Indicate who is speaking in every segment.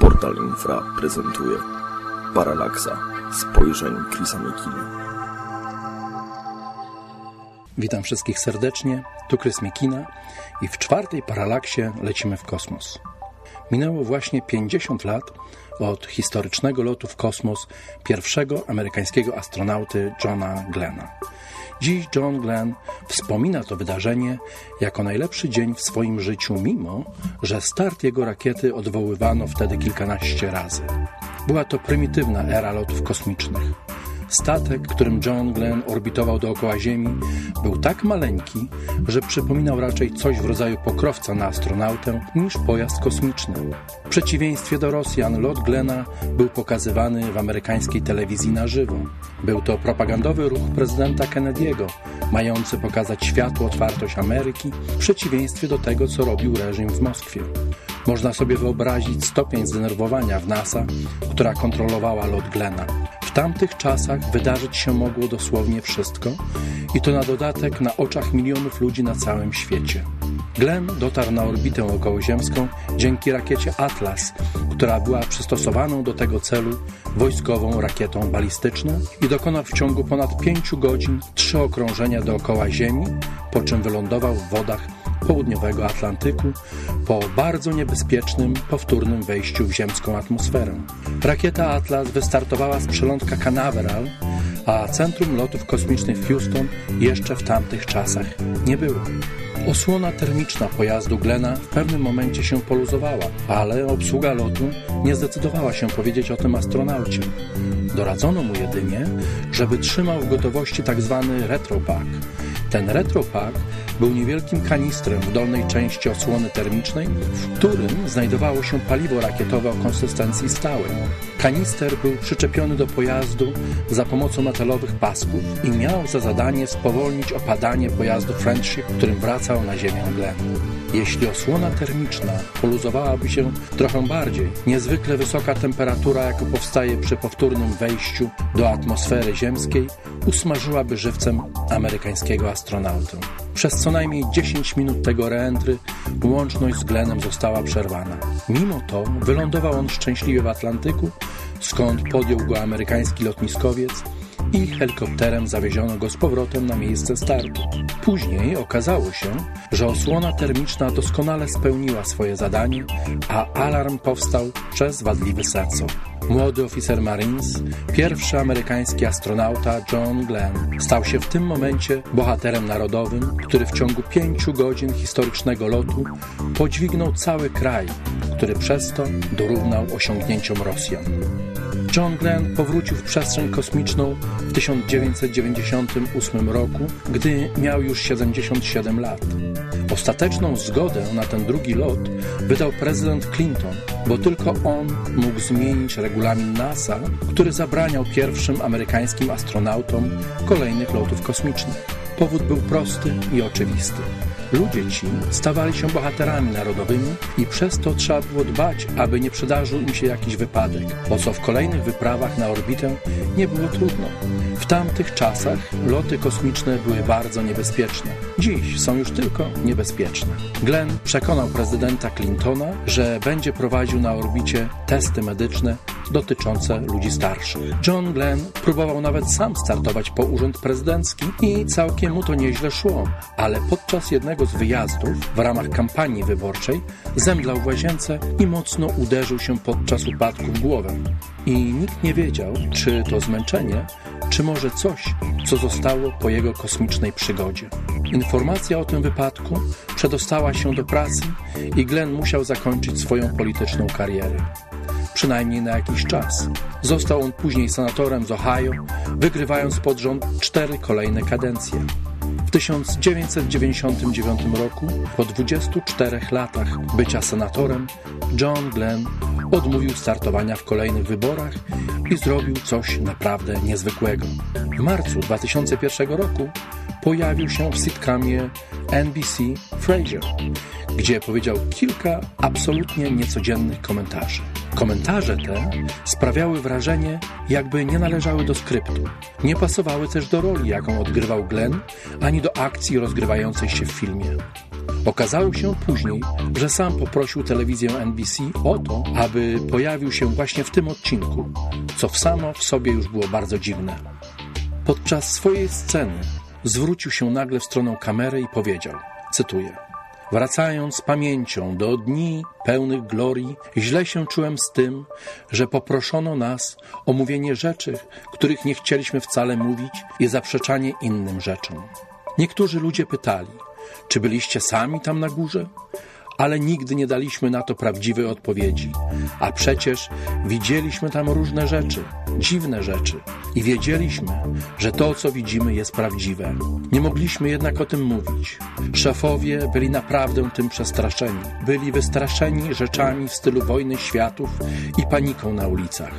Speaker 1: Portal Infra prezentuje Paralaksa spojrzeń Chrisa Mekina.
Speaker 2: Witam wszystkich serdecznie, tu Chris Mikina i w czwartej paralaksie lecimy w kosmos. Minęło właśnie 50 lat od historycznego lotu w kosmos pierwszego amerykańskiego astronauty Johna Glena. Dziś John Glenn wspomina to wydarzenie jako najlepszy dzień w swoim życiu, mimo że start jego rakiety odwoływano wtedy kilkanaście razy. Była to prymitywna era lotów kosmicznych. Statek, którym John Glenn orbitował dookoła Ziemi, był tak maleńki, że przypominał raczej coś w rodzaju pokrowca na astronautę niż pojazd kosmiczny. W przeciwieństwie do Rosjan, lot Glena był pokazywany w amerykańskiej telewizji na żywo. Był to propagandowy ruch prezydenta Kennedy'ego, mający pokazać światu otwartość Ameryki w przeciwieństwie do tego, co robił reżim w Moskwie. Można sobie wyobrazić stopień zdenerwowania w NASA, która kontrolowała lot Glena tamtych czasach wydarzyć się mogło dosłownie wszystko i to na dodatek na oczach milionów ludzi na całym świecie. Glenn dotarł na orbitę okołoziemską dzięki rakiecie Atlas, która była przystosowaną do tego celu wojskową rakietą balistyczną i dokonał w ciągu ponad pięciu godzin trzy okrążenia dookoła Ziemi, po czym wylądował w wodach południowego Atlantyku po bardzo niebezpiecznym, powtórnym wejściu w ziemską atmosferę. Rakieta Atlas wystartowała z przelądka Canaveral, a centrum lotów kosmicznych w Houston jeszcze w tamtych czasach nie było. Osłona termiczna pojazdu Glena w pewnym momencie się poluzowała, ale obsługa lotu nie zdecydowała się powiedzieć o tym astronaucie. Doradzono mu jedynie, żeby trzymał w gotowości tzw. Tak retropack. Ten retropack był niewielkim kanistrem w dolnej części osłony termicznej, w którym znajdowało się paliwo rakietowe o konsystencji stałej. Kanister był przyczepiony do pojazdu za pomocą metalowych pasków i miał za zadanie spowolnić opadanie pojazdu Friendship, którym wracał na ziemię Glen. Jeśli osłona termiczna poluzowałaby się trochę bardziej, niezwykle wysoka temperatura, jaka powstaje przy powtórnym wejściu do atmosfery ziemskiej, usmażyłaby żywcem amerykańskiego astronautę. Przez co najmniej 10 minut tego reentry łączność z Glenem została przerwana. Mimo to wylądował on szczęśliwie w Atlantyku, skąd podjął go amerykański lotniskowiec i helikopterem zawieziono go z powrotem na miejsce startu. Później okazało się, że osłona termiczna doskonale spełniła swoje zadanie, a alarm powstał przez wadliwy sensor. Młody oficer Marines, pierwszy amerykański astronauta John Glenn, stał się w tym momencie bohaterem narodowym, który w ciągu pięciu godzin historycznego lotu podźwignął cały kraj, który przez to dorównał osiągnięciom Rosjan. John Glenn powrócił w przestrzeń kosmiczną w 1998 roku, gdy miał już 77 lat. Ostateczną zgodę na ten drugi lot wydał prezydent Clinton, bo tylko on mógł zmienić regulamin NASA, który zabraniał pierwszym amerykańskim astronautom kolejnych lotów kosmicznych. Powód był prosty i oczywisty. Ludzie ci stawali się bohaterami narodowymi i przez to trzeba było dbać, aby nie przydarzył im się jakiś wypadek, o co w kolejnych wyprawach na orbitę nie było trudno. W tamtych czasach loty kosmiczne były bardzo niebezpieczne. Dziś są już tylko niebezpieczne. Glenn przekonał prezydenta Clintona, że będzie prowadził na orbicie testy medyczne dotyczące ludzi starszych. John Glenn próbował nawet sam startować po urząd prezydencki i całkiem mu to nieźle szło, ale podczas jednego z wyjazdów w ramach kampanii wyborczej zemdlał w łazience i mocno uderzył się podczas upadku w głowę. I nikt nie wiedział, czy to zmęczenie, czy może coś, co zostało po jego kosmicznej przygodzie. Informacja o tym wypadku przedostała się do pracy i Glenn musiał zakończyć swoją polityczną karierę przynajmniej na jakiś czas. Został on później senatorem z Ohio, wygrywając pod rząd cztery kolejne kadencje. W 1999 roku, po 24 latach bycia senatorem, John Glenn odmówił startowania w kolejnych wyborach i zrobił coś naprawdę niezwykłego. W marcu 2001 roku pojawił się w sitcomie NBC Frasier, gdzie powiedział kilka absolutnie niecodziennych komentarzy. Komentarze te sprawiały wrażenie, jakby nie należały do skryptu. Nie pasowały też do roli, jaką odgrywał Glenn, ani do akcji rozgrywającej się w filmie. Okazało się później, że sam poprosił telewizję NBC o to, aby pojawił się właśnie w tym odcinku, co w samo w sobie już było bardzo dziwne. Podczas swojej sceny zwrócił się nagle w stronę kamery i powiedział, cytuję, Wracając pamięcią do dni pełnych glorii, źle się czułem z tym, że poproszono nas o mówienie rzeczy, których nie chcieliśmy wcale mówić i zaprzeczanie innym rzeczom. Niektórzy ludzie pytali, czy byliście sami tam na górze? Ale nigdy nie daliśmy na to prawdziwej odpowiedzi. A przecież widzieliśmy tam różne rzeczy, dziwne rzeczy i wiedzieliśmy, że to, co widzimy, jest prawdziwe. Nie mogliśmy jednak o tym mówić. Szefowie byli naprawdę tym przestraszeni. Byli wystraszeni rzeczami w stylu wojny światów i paniką na ulicach.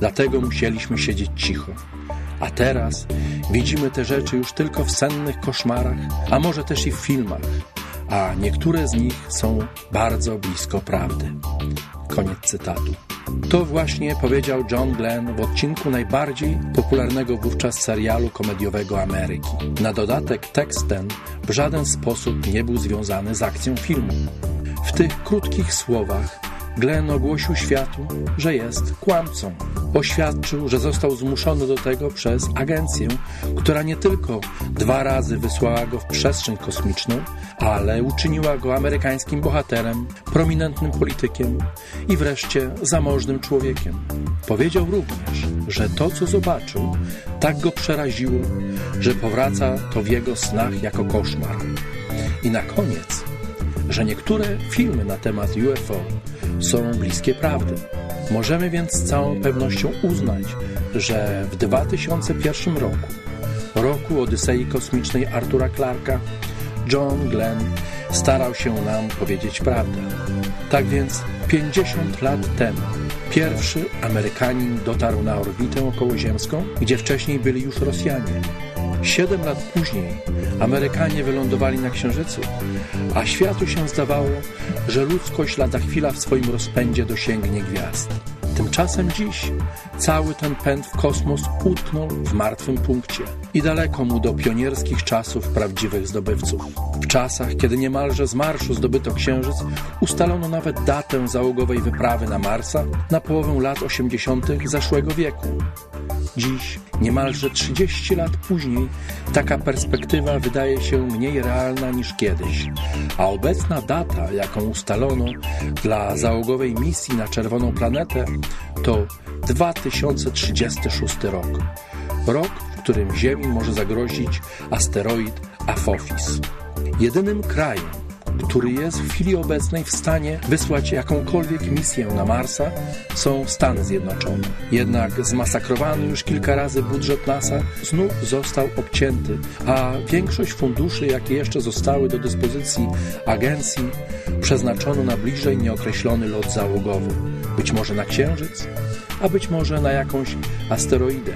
Speaker 2: Dlatego musieliśmy siedzieć cicho. A teraz widzimy te rzeczy już tylko w sennych koszmarach, a może też i w filmach a niektóre z nich są bardzo blisko prawdy. Koniec cytatu. To właśnie powiedział John Glenn w odcinku najbardziej popularnego wówczas serialu komediowego Ameryki. Na dodatek tekst ten w żaden sposób nie był związany z akcją filmu. W tych krótkich słowach Glenn ogłosił światu, że jest kłamcą. Oświadczył, że został zmuszony do tego przez agencję, która nie tylko dwa razy wysłała go w przestrzeń kosmiczną, ale uczyniła go amerykańskim bohaterem, prominentnym politykiem i wreszcie zamożnym człowiekiem. Powiedział również, że to, co zobaczył, tak go przeraziło, że powraca to w jego snach jako koszmar. I na koniec, że niektóre filmy na temat UFO są bliskie prawdy. Możemy więc z całą pewnością uznać, że w 2001 roku, roku Odysei Kosmicznej Artura Clarka, John Glenn starał się nam powiedzieć prawdę. Tak więc 50 lat temu pierwszy Amerykanin dotarł na orbitę okołoziemską, gdzie wcześniej byli już Rosjanie. Siedem lat później Amerykanie wylądowali na Księżycu, a światu się zdawało, że ludzkość lada chwila w swoim rozpędzie dosięgnie gwiazd. Tymczasem dziś cały ten pęd w kosmos utknął w martwym punkcie i daleko mu do pionierskich czasów prawdziwych zdobywców. W czasach, kiedy niemalże z marszu zdobyto Księżyc, ustalono nawet datę załogowej wyprawy na Marsa na połowę lat 80. zeszłego wieku. Dziś, niemalże 30 lat później, taka perspektywa wydaje się mniej realna niż kiedyś, a obecna data, jaką ustalono dla załogowej misji na Czerwoną Planetę, to 2036 rok. Rok, w którym Ziemi może zagrozić asteroid Apophis. Jedynym krajem, który jest w chwili obecnej w stanie wysłać jakąkolwiek misję na Marsa, są Stany Zjednoczone. Jednak zmasakrowany już kilka razy budżet NASA znów został obcięty, a większość funduszy, jakie jeszcze zostały do dyspozycji agencji, przeznaczono na bliżej nieokreślony lot załogowy. Być może na Księżyc, a być może na jakąś asteroidę.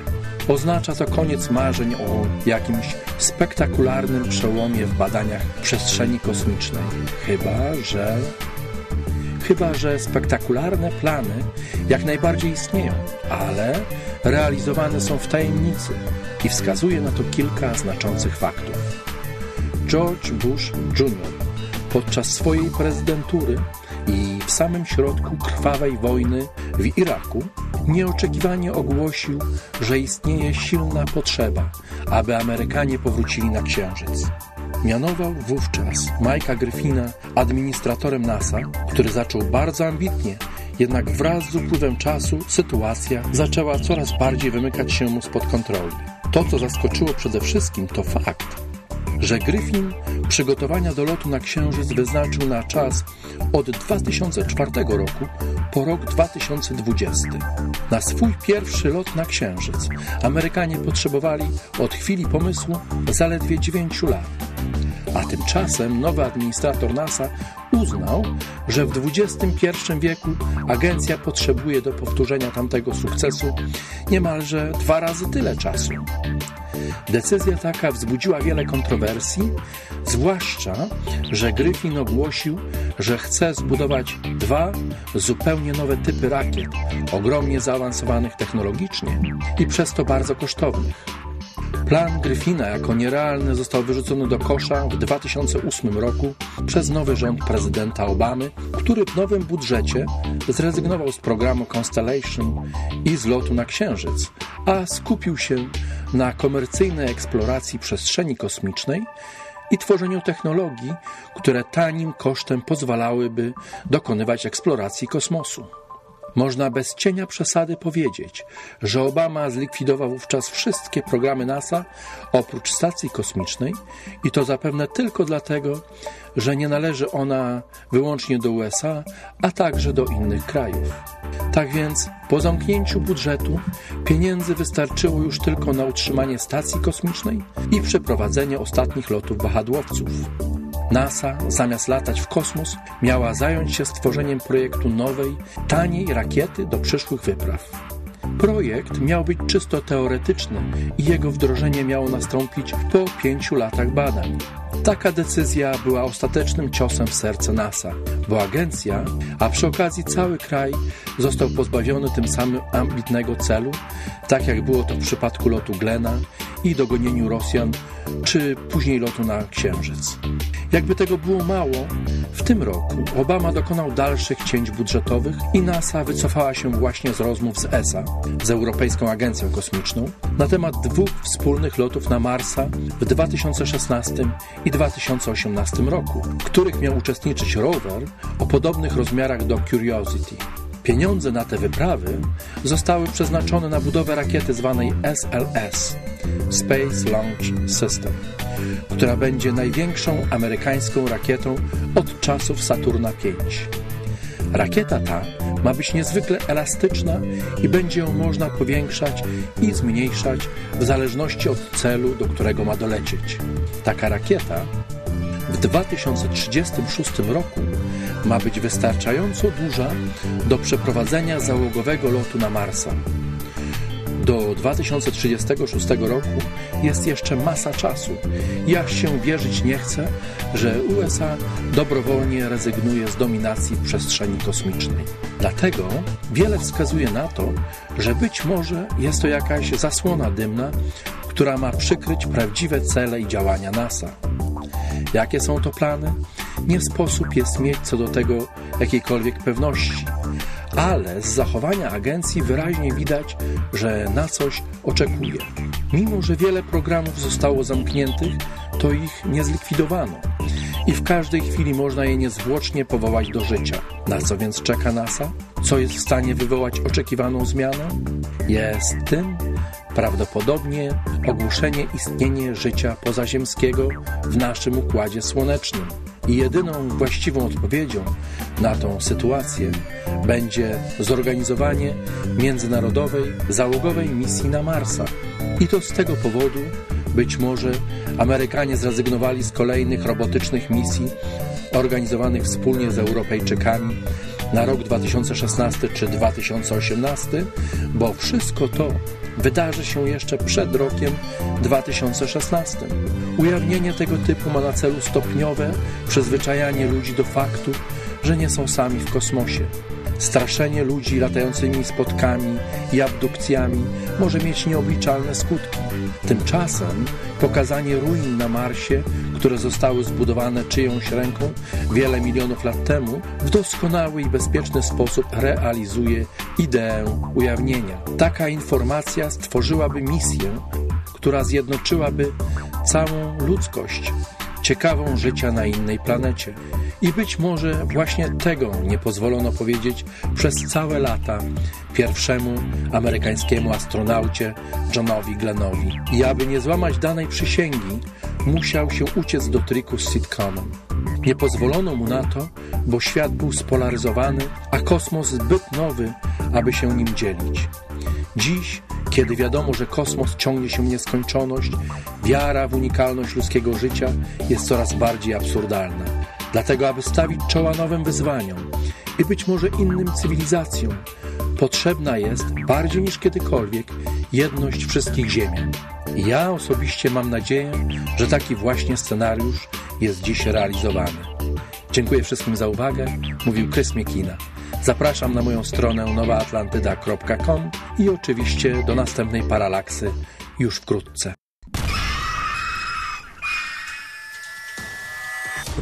Speaker 2: Oznacza to koniec marzeń o jakimś spektakularnym przełomie w badaniach przestrzeni kosmicznej. Chyba, że. Chyba, że spektakularne plany jak najbardziej istnieją, ale realizowane są w tajemnicy i wskazuje na to kilka znaczących faktów. George Bush Jr. podczas swojej prezydentury i w samym środku krwawej wojny w Iraku nieoczekiwanie ogłosił, że istnieje silna potrzeba, aby Amerykanie powrócili na Księżyc. Mianował wówczas Mike'a Griffina administratorem NASA, który zaczął bardzo ambitnie, jednak wraz z upływem czasu sytuacja zaczęła coraz bardziej wymykać się mu spod kontroli. To, co zaskoczyło przede wszystkim, to fakt, że Griffin przygotowania do lotu na Księżyc wyznaczył na czas od 2004 roku po rok 2020. Na swój pierwszy lot na Księżyc Amerykanie potrzebowali od chwili pomysłu zaledwie 9 lat. A tymczasem nowy administrator NASA uznał, że w XXI wieku agencja potrzebuje do powtórzenia tamtego sukcesu niemalże dwa razy tyle czasu. Decyzja taka wzbudziła wiele kontrowersji, zwłaszcza, że Gryfin ogłosił, że chce zbudować dwa zupełnie nowe typy rakiet, ogromnie zaawansowanych technologicznie i przez to bardzo kosztownych. Plan Gryfina jako nierealny został wyrzucony do kosza w 2008 roku przez nowy rząd prezydenta Obamy, który w nowym budżecie zrezygnował z programu Constellation i z lotu na Księżyc, a skupił się na komercyjnej eksploracji przestrzeni kosmicznej i tworzeniu technologii, które tanim kosztem pozwalałyby dokonywać eksploracji kosmosu. Można bez cienia przesady powiedzieć, że Obama zlikwidował wówczas wszystkie programy NASA oprócz stacji kosmicznej i to zapewne tylko dlatego, że nie należy ona wyłącznie do USA, a także do innych krajów. Tak więc po zamknięciu budżetu pieniędzy wystarczyło już tylko na utrzymanie stacji kosmicznej i przeprowadzenie ostatnich lotów wahadłowców. NASA, zamiast latać w kosmos, miała zająć się stworzeniem projektu nowej, taniej rakiety do przyszłych wypraw. Projekt miał być czysto teoretyczny i jego wdrożenie miało nastąpić po pięciu latach badań. Taka decyzja była ostatecznym ciosem w serce NASA, bo agencja, a przy okazji cały kraj został pozbawiony tym samym ambitnego celu, tak jak było to w przypadku lotu Glena i dogonieniu Rosjan, czy później lotu na Księżyc. Jakby tego było mało, w tym roku Obama dokonał dalszych cięć budżetowych i NASA wycofała się właśnie z rozmów z ESA, z Europejską Agencją Kosmiczną, na temat dwóch wspólnych lotów na Marsa w 2016 i 2018 roku, w których miał uczestniczyć rower o podobnych rozmiarach do Curiosity. Pieniądze na te wyprawy zostały przeznaczone na budowę rakiety zwanej SLS Space Launch System, która będzie największą amerykańską rakietą od czasów Saturna V. Rakieta ta ma być niezwykle elastyczna i będzie ją można powiększać i zmniejszać w zależności od celu, do którego ma dolecieć. Taka rakieta w 2036 roku ma być wystarczająco duża do przeprowadzenia załogowego lotu na Marsa. Do 2036 roku jest jeszcze masa czasu. Ja się wierzyć nie chcę, że USA dobrowolnie rezygnuje z dominacji przestrzeni kosmicznej. Dlatego wiele wskazuje na to, że być może jest to jakaś zasłona dymna, która ma przykryć prawdziwe cele i działania NASA. Jakie są to plany? Nie sposób jest mieć co do tego jakiejkolwiek pewności, ale z zachowania agencji wyraźnie widać, że na coś oczekuje. Mimo, że wiele programów zostało zamkniętych, to ich nie zlikwidowano i w każdej chwili można je niezwłocznie powołać do życia. Na co więc czeka NASA? Co jest w stanie wywołać oczekiwaną zmianę? Jest tym prawdopodobnie ogłoszenie istnienia życia pozaziemskiego w naszym układzie słonecznym. I jedyną właściwą odpowiedzią na tą sytuację będzie zorganizowanie międzynarodowej załogowej misji na Marsa. I to z tego powodu być może Amerykanie zrezygnowali z kolejnych robotycznych misji organizowanych wspólnie z Europejczykami na rok 2016 czy 2018, bo wszystko to wydarzy się jeszcze przed rokiem 2016. Ujawnienie tego typu ma na celu stopniowe przyzwyczajanie ludzi do faktu, że nie są sami w kosmosie. Straszenie ludzi latającymi spotkami i abdukcjami może mieć nieobliczalne skutki. Tymczasem pokazanie ruin na Marsie, które zostały zbudowane czyjąś ręką wiele milionów lat temu, w doskonały i bezpieczny sposób realizuje ideę ujawnienia. Taka informacja stworzyłaby misję, która zjednoczyłaby całą ludzkość ciekawą życia na innej planecie. I być może właśnie tego nie pozwolono powiedzieć przez całe lata pierwszemu amerykańskiemu astronaucie Johnowi Glennowi. I aby nie złamać danej przysięgi, musiał się uciec do triku z sitcomem. Nie pozwolono mu na to, bo świat był spolaryzowany, a kosmos zbyt nowy, aby się nim dzielić. Dziś kiedy wiadomo, że kosmos ciągnie się w nieskończoność, wiara w unikalność ludzkiego życia jest coraz bardziej absurdalna. Dlatego, aby stawić czoła nowym wyzwaniom i być może innym cywilizacjom, potrzebna jest bardziej niż kiedykolwiek jedność wszystkich ziemian. I ja osobiście mam nadzieję, że taki właśnie scenariusz jest dziś realizowany. Dziękuję wszystkim za uwagę, mówił Krys Miekina. Zapraszam na moją stronę nowaatlantyda.com i oczywiście do następnej paralaksy już wkrótce.